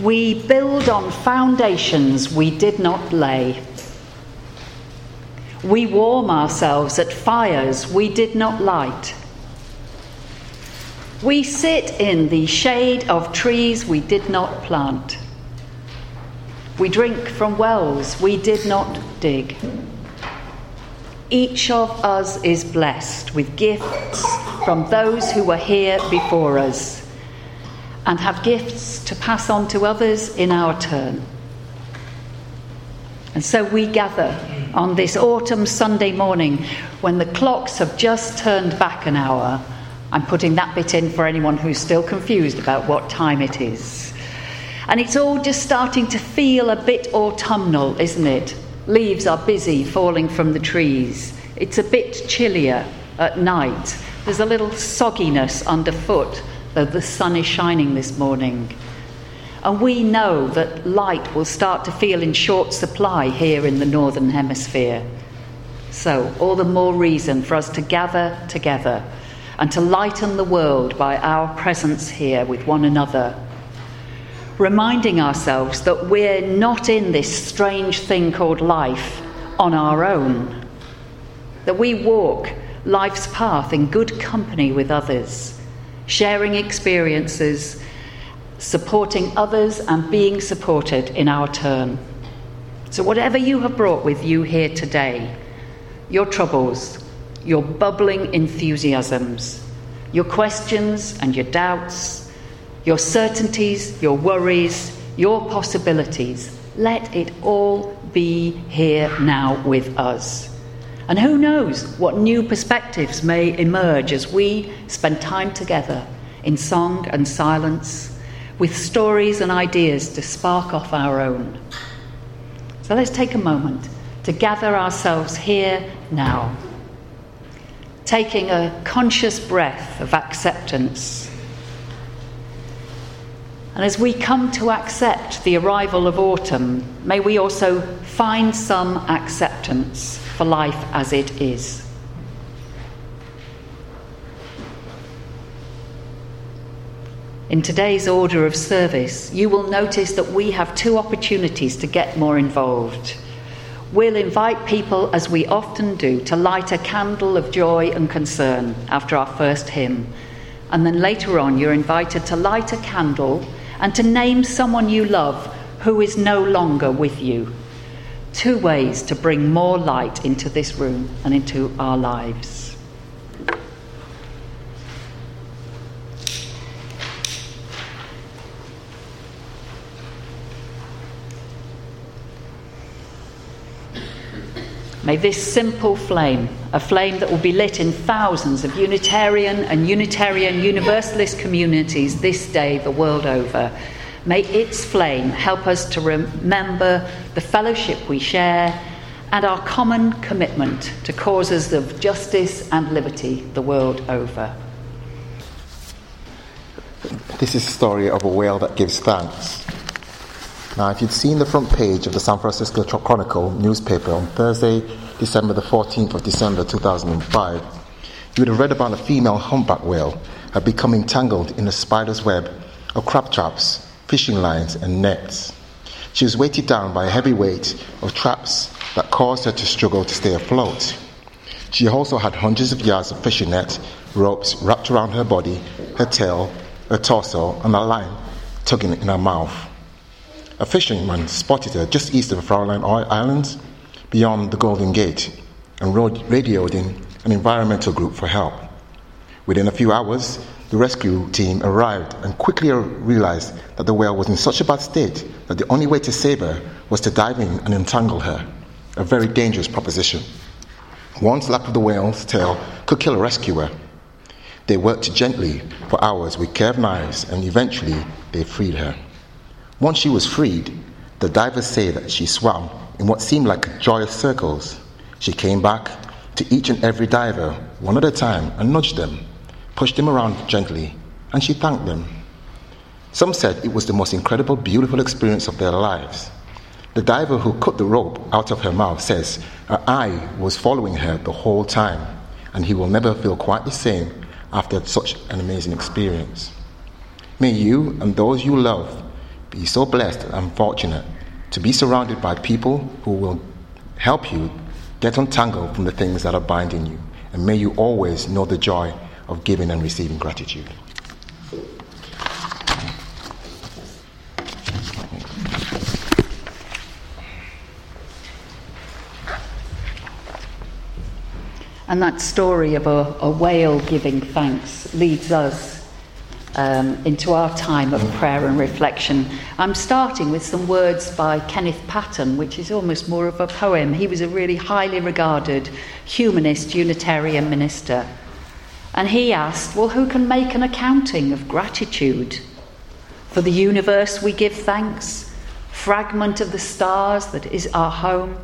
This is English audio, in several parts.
We build on foundations we did not lay. We warm ourselves at fires we did not light. We sit in the shade of trees we did not plant. We drink from wells we did not dig. Each of us is blessed with gifts from those who were here before us and have gifts to pass on to others in our turn. And so we gather on this autumn Sunday morning when the clocks have just turned back an hour. I'm putting that bit in for anyone who's still confused about what time it is. And it's all just starting to feel a bit autumnal, isn't it? Leaves are busy falling from the trees. It's a bit chillier at night. There's a little sogginess underfoot, though the sun is shining this morning. And we know that light will start to feel in short supply here in the Northern Hemisphere. So, all the more reason for us to gather together and to lighten the world by our presence here with one another. Reminding ourselves that we're not in this strange thing called life on our own, that we walk life's path in good company with others, sharing experiences supporting others and being supported in our turn. So, whatever you have brought with you here today, your troubles, your bubbling enthusiasms, your questions and your doubts, your certainties, your worries, your possibilities, let it all be here now with us. And who knows what new perspectives may emerge as we spend time together in song and silence with stories and ideas to spark off our own. So let's take a moment to gather ourselves here now, taking a conscious breath of acceptance. And as we come to accept the arrival of autumn, may we also find some acceptance for life as it is. In today's order of service, you will notice that we have two opportunities to get more involved. We'll invite people, as we often do, to light a candle of joy and concern after our first hymn. And then later on, you're invited to light a candle and to name someone you love who is no longer with you. Two ways to bring more light into this room and into our lives. May this simple flame, a flame that will be lit in thousands of Unitarian and Unitarian Universalist communities this day, the world over, may its flame help us to remember the fellowship we share and our common commitment to causes of justice and liberty the world over. This is the story of a whale that gives thanks. Now, if you'd seen the front page of the San Francisco Chronicle newspaper on Thursday, December the 14th of December 2005, you would have read about a female humpback whale had become entangled in a spider's web of crab traps, fishing lines, and nets. She was weighted down by a heavy weight of traps that caused her to struggle to stay afloat. She also had hundreds of yards of fishing net, ropes wrapped around her body, her tail, her torso, and a line tugging in her mouth. A fisherman spotted her just east of the Farallon Island, beyond the Golden Gate, and radioed in an environmental group for help. Within a few hours, the rescue team arrived and quickly realized that the whale was in such a bad state that the only way to save her was to dive in and entangle her. A very dangerous proposition. One slap of the whale's tail could kill a rescuer. They worked gently for hours with curved knives and eventually they freed her. Once she was freed, the divers say that she swam in what seemed like joyous circles. She came back to each and every diver, one at a time, and nudged them, pushed them around gently, and she thanked them. Some said it was the most incredible, beautiful experience of their lives. The diver who cut the rope out of her mouth says her eye was following her the whole time, and he will never feel quite the same after such an amazing experience. May you and those you love Be so blessed and fortunate to be surrounded by people who will help you get untangled from the things that are binding you. And may you always know the joy of giving and receiving gratitude. And that story of a, a whale giving thanks leads us um, into our time of prayer and reflection. I'm starting with some words by Kenneth Patton, which is almost more of a poem. He was a really highly regarded humanist Unitarian minister. And he asked, Well, who can make an accounting of gratitude? For the universe we give thanks, fragment of the stars that is our home.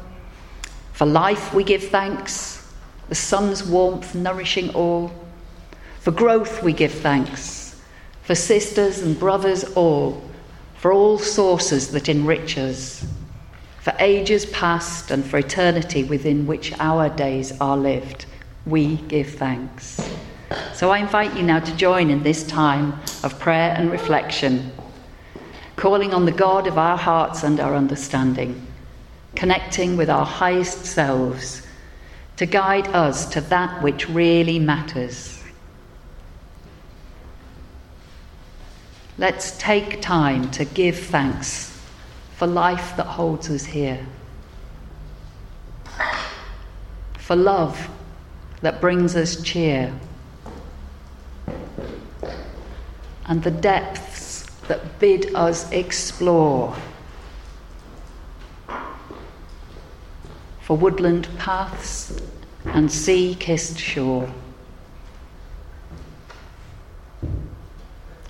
For life we give thanks, the sun's warmth nourishing all. For growth we give thanks, for sisters and brothers all, for all sources that enrich us, for ages past and for eternity within which our days are lived, we give thanks. So I invite you now to join in this time of prayer and reflection, calling on the God of our hearts and our understanding, connecting with our highest selves to guide us to that which really matters. Let's take time to give thanks for life that holds us here, for love that brings us cheer, and the depths that bid us explore. for woodland paths and sea kissed shore.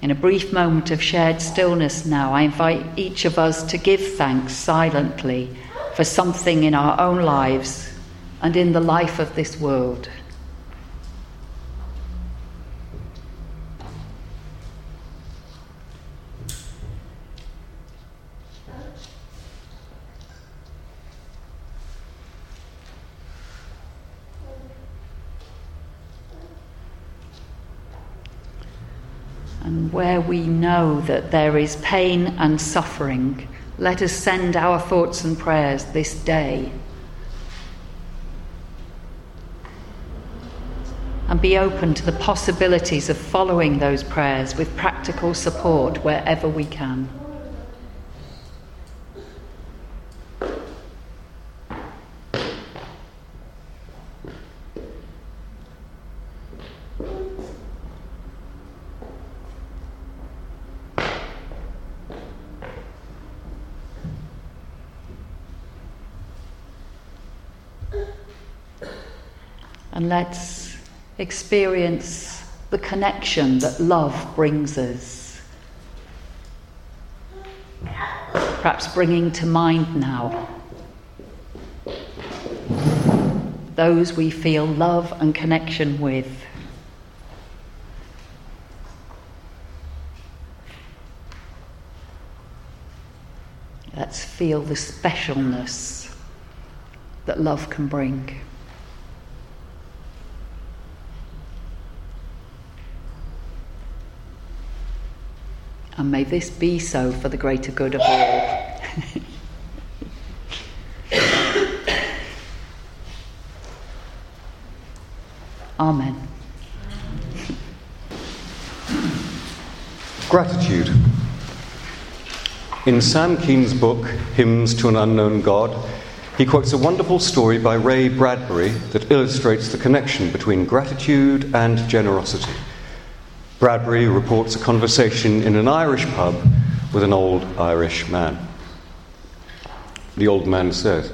In a brief moment of shared stillness now, I invite each of us to give thanks silently for something in our own lives and in the life of this world. And where we know that there is pain and suffering, let us send our thoughts and prayers this day. And be open to the possibilities of following those prayers with practical support wherever we can. And let's experience the connection that love brings us. Perhaps bringing to mind now those we feel love and connection with. Let's feel the specialness that love can bring. And may this be so for the greater good of all. Amen. Gratitude. In Sam Keen's book, Hymns to an Unknown God, he quotes a wonderful story by Ray Bradbury that illustrates the connection between gratitude and generosity. Bradbury reports a conversation in an Irish pub with an old Irish man. The old man says,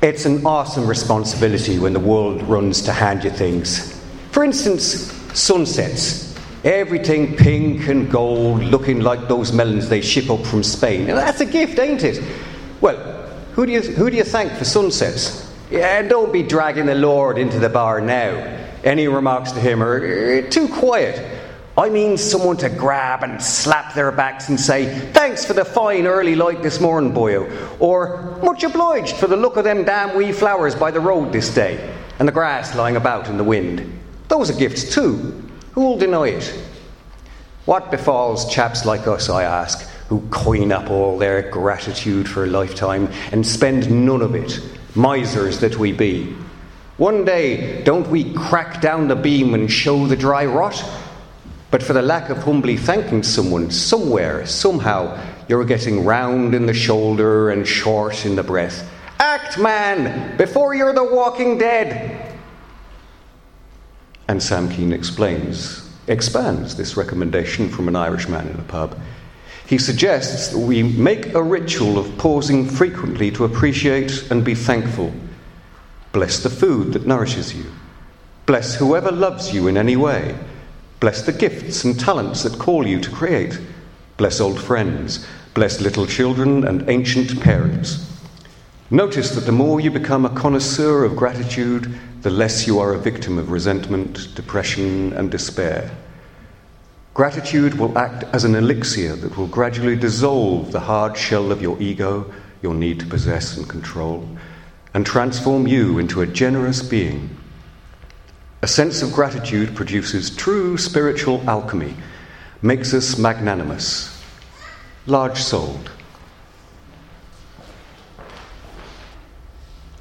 It's an awesome responsibility when the world runs to hand you things. For instance, sunsets. Everything pink and gold, looking like those melons they ship up from Spain. And that's a gift, ain't it? Well, who do you, who do you thank for sunsets? Yeah, don't be dragging the Lord into the bar now. Any remarks to him are uh, too quiet. I mean someone to grab and slap their backs and say, Thanks for the fine early light this morning, boyo. Or, Much obliged for the look of them damn wee flowers by the road this day, and the grass lying about in the wind. Those are gifts too. Who'll deny it? What befalls chaps like us, I ask, who who coin up all their gratitude for a lifetime and spend none of it, misers that we be. One day, don't we crack down the beam and show the dry rot? But for the lack of humbly thanking someone, somewhere, somehow, you're getting round in the shoulder and short in the breath. Act, man, before you're the walking dead. And Sam Keen explains, expands this recommendation from an Irishman in a pub. He suggests that we make a ritual of pausing frequently to appreciate and be thankful. Bless the food that nourishes you. Bless whoever loves you in any way. Bless the gifts and talents that call you to create. Bless old friends. Bless little children and ancient parents. Notice that the more you become a connoisseur of gratitude, the less you are a victim of resentment, depression, and despair. Gratitude will act as an elixir that will gradually dissolve the hard shell of your ego, your need to possess and control, and transform you into a generous being. A sense of gratitude produces true spiritual alchemy, makes us magnanimous, large souled.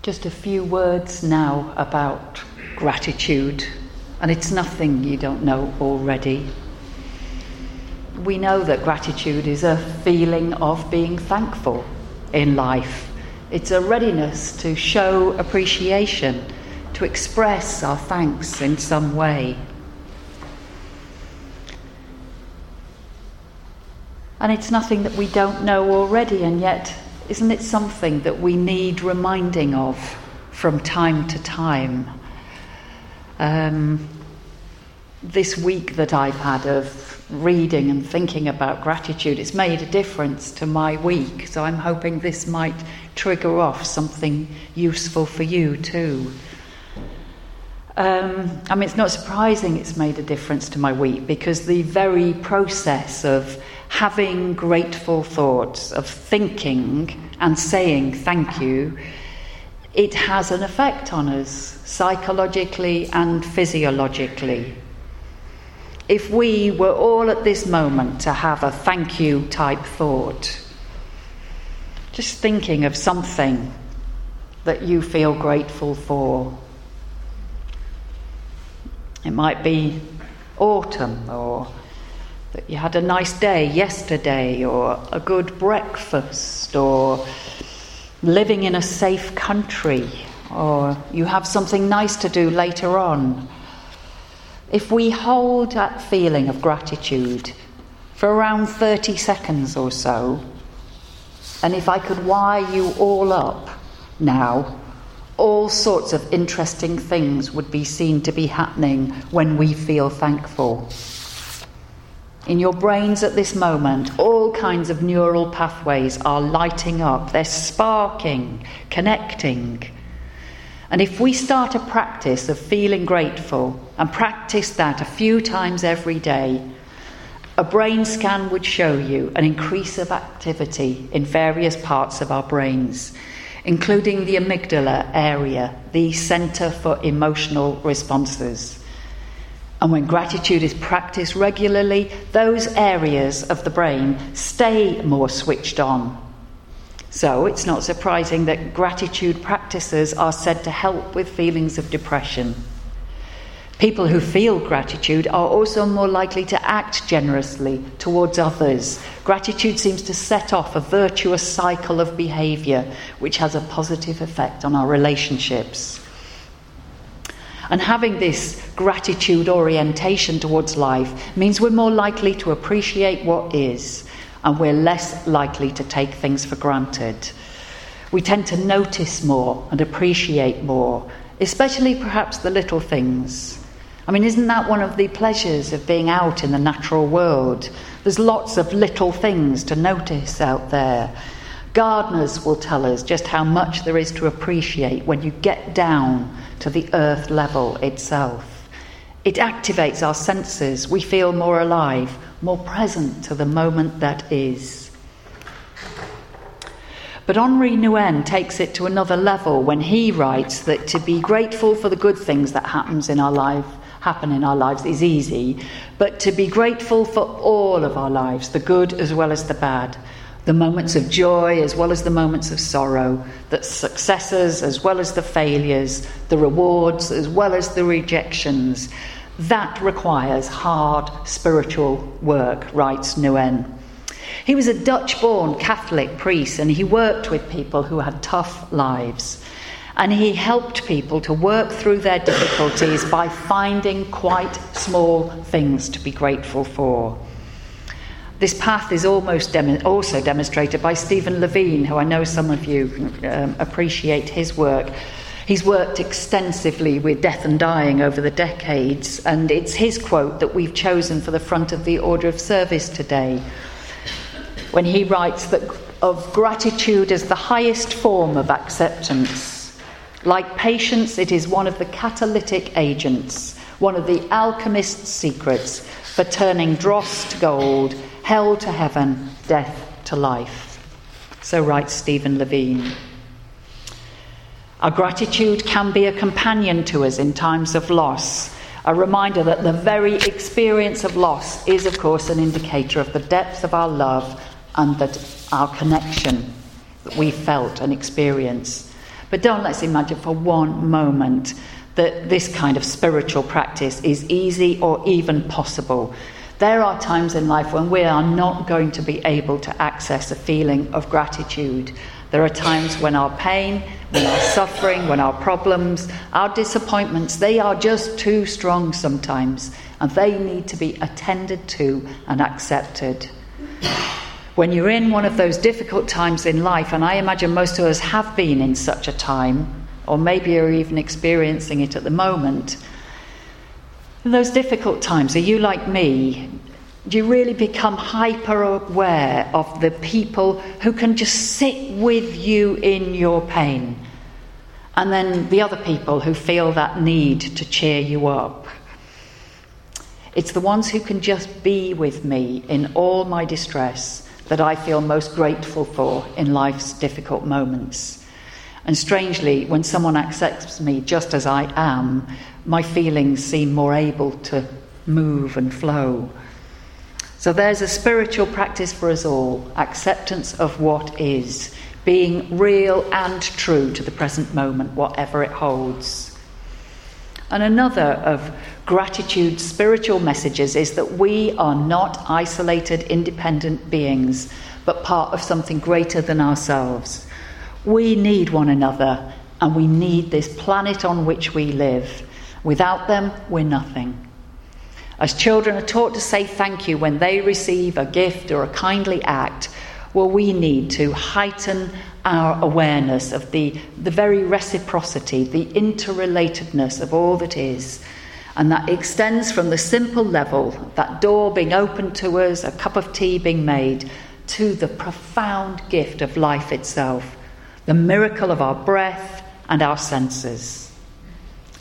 Just a few words now about gratitude, and it's nothing you don't know already we know that gratitude is a feeling of being thankful in life. It's a readiness to show appreciation, to express our thanks in some way. And it's nothing that we don't know already, and yet, isn't it something that we need reminding of from time to time? Um, this week that I've had of reading and thinking about gratitude, it's made a difference to my week. So I'm hoping this might trigger off something useful for you too. Um, I mean, it's not surprising it's made a difference to my week because the very process of having grateful thoughts, of thinking and saying thank you, it has an effect on us psychologically and physiologically if we were all at this moment to have a thank you type thought, just thinking of something that you feel grateful for. It might be autumn, or that you had a nice day yesterday, or a good breakfast, or living in a safe country, or you have something nice to do later on if we hold that feeling of gratitude for around 30 seconds or so, and if I could wire you all up now, all sorts of interesting things would be seen to be happening when we feel thankful. In your brains at this moment, all kinds of neural pathways are lighting up, they're sparking, connecting. And if we start a practice of feeling grateful and practice that a few times every day, a brain scan would show you an increase of activity in various parts of our brains, including the amygdala area, the center for emotional responses. And when gratitude is practiced regularly, those areas of the brain stay more switched on so it's not surprising that gratitude practices are said to help with feelings of depression. People who feel gratitude are also more likely to act generously towards others. Gratitude seems to set off a virtuous cycle of behavior which has a positive effect on our relationships. And having this gratitude orientation towards life means we're more likely to appreciate what is and we're less likely to take things for granted. We tend to notice more and appreciate more, especially perhaps the little things. I mean, isn't that one of the pleasures of being out in the natural world? There's lots of little things to notice out there. Gardeners will tell us just how much there is to appreciate when you get down to the earth level itself. It activates our senses. We feel more alive, more present to the moment that is. But Henri Nouwen takes it to another level when he writes that to be grateful for the good things that happens in our life happen in our lives is easy, but to be grateful for all of our lives, the good as well as the bad, the moments of joy as well as the moments of sorrow, the successes as well as the failures, the rewards as well as the rejections. That requires hard spiritual work, writes Nouwen. He was a Dutch born Catholic priest and he worked with people who had tough lives. And he helped people to work through their difficulties by finding quite small things to be grateful for. This path is almost dem- also demonstrated by Stephen Levine, who I know some of you um, appreciate his work. He's worked extensively with death and dying over the decades, and it's his quote that we've chosen for the front of the order of service today when he writes that of gratitude as the highest form of acceptance. Like patience, it is one of the catalytic agents, one of the alchemist's secrets for turning dross to gold, hell to heaven, death to life. So writes Stephen Levine. Our gratitude can be a companion to us in times of loss, a reminder that the very experience of loss is, of course, an indicator of the depth of our love and that our connection that we felt and experienced. But don't let's imagine for one moment that this kind of spiritual practice is easy or even possible. There are times in life when we are not going to be able to access a feeling of gratitude. There are times when our pain, when our suffering, when our problems, our disappointments, they are just too strong sometimes, and they need to be attended to and accepted when you're in one of those difficult times in life, and I imagine most of us have been in such a time, or maybe are even experiencing it at the moment, in those difficult times, are you like me? Do you really become hyper aware of the people who can just sit with you in your pain? And then the other people who feel that need to cheer you up. It's the ones who can just be with me in all my distress that I feel most grateful for in life's difficult moments. And strangely, when someone accepts me just as I am, my feelings seem more able to move and flow. So there's a spiritual practice for us all acceptance of what is, being real and true to the present moment, whatever it holds. And another of gratitude's spiritual messages is that we are not isolated, independent beings, but part of something greater than ourselves. We need one another, and we need this planet on which we live. Without them, we're nothing. As children are taught to say thank you when they receive a gift or a kindly act, well, we need to heighten our awareness of the, the very reciprocity, the interrelatedness of all that is, and that extends from the simple level, that door being opened to us, a cup of tea being made, to the profound gift of life itself, the miracle of our breath and our senses.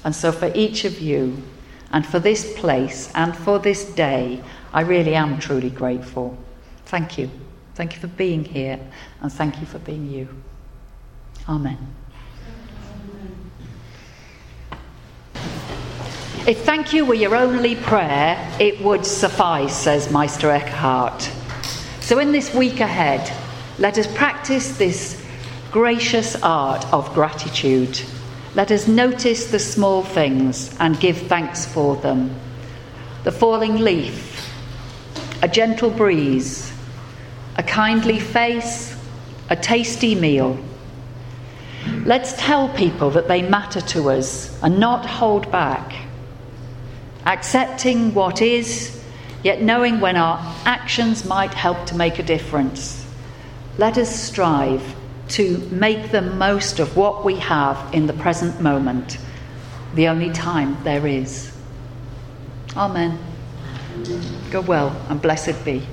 And so, for each of you, and for this place, and for this day, I really am truly grateful. Thank you. Thank you for being here, and thank you for being you. Amen. If thank you were your only prayer, it would suffice, says Meister Eckhart. So, in this week ahead, let us practice this gracious art of gratitude. Let us notice the small things and give thanks for them. The falling leaf, a gentle breeze, a kindly face, a tasty meal. Let's tell people that they matter to us and not hold back accepting what is, yet knowing when our actions might help to make a difference. Let us strive to make the most of what we have in the present moment, the only time there is. Amen. Go well and blessed be.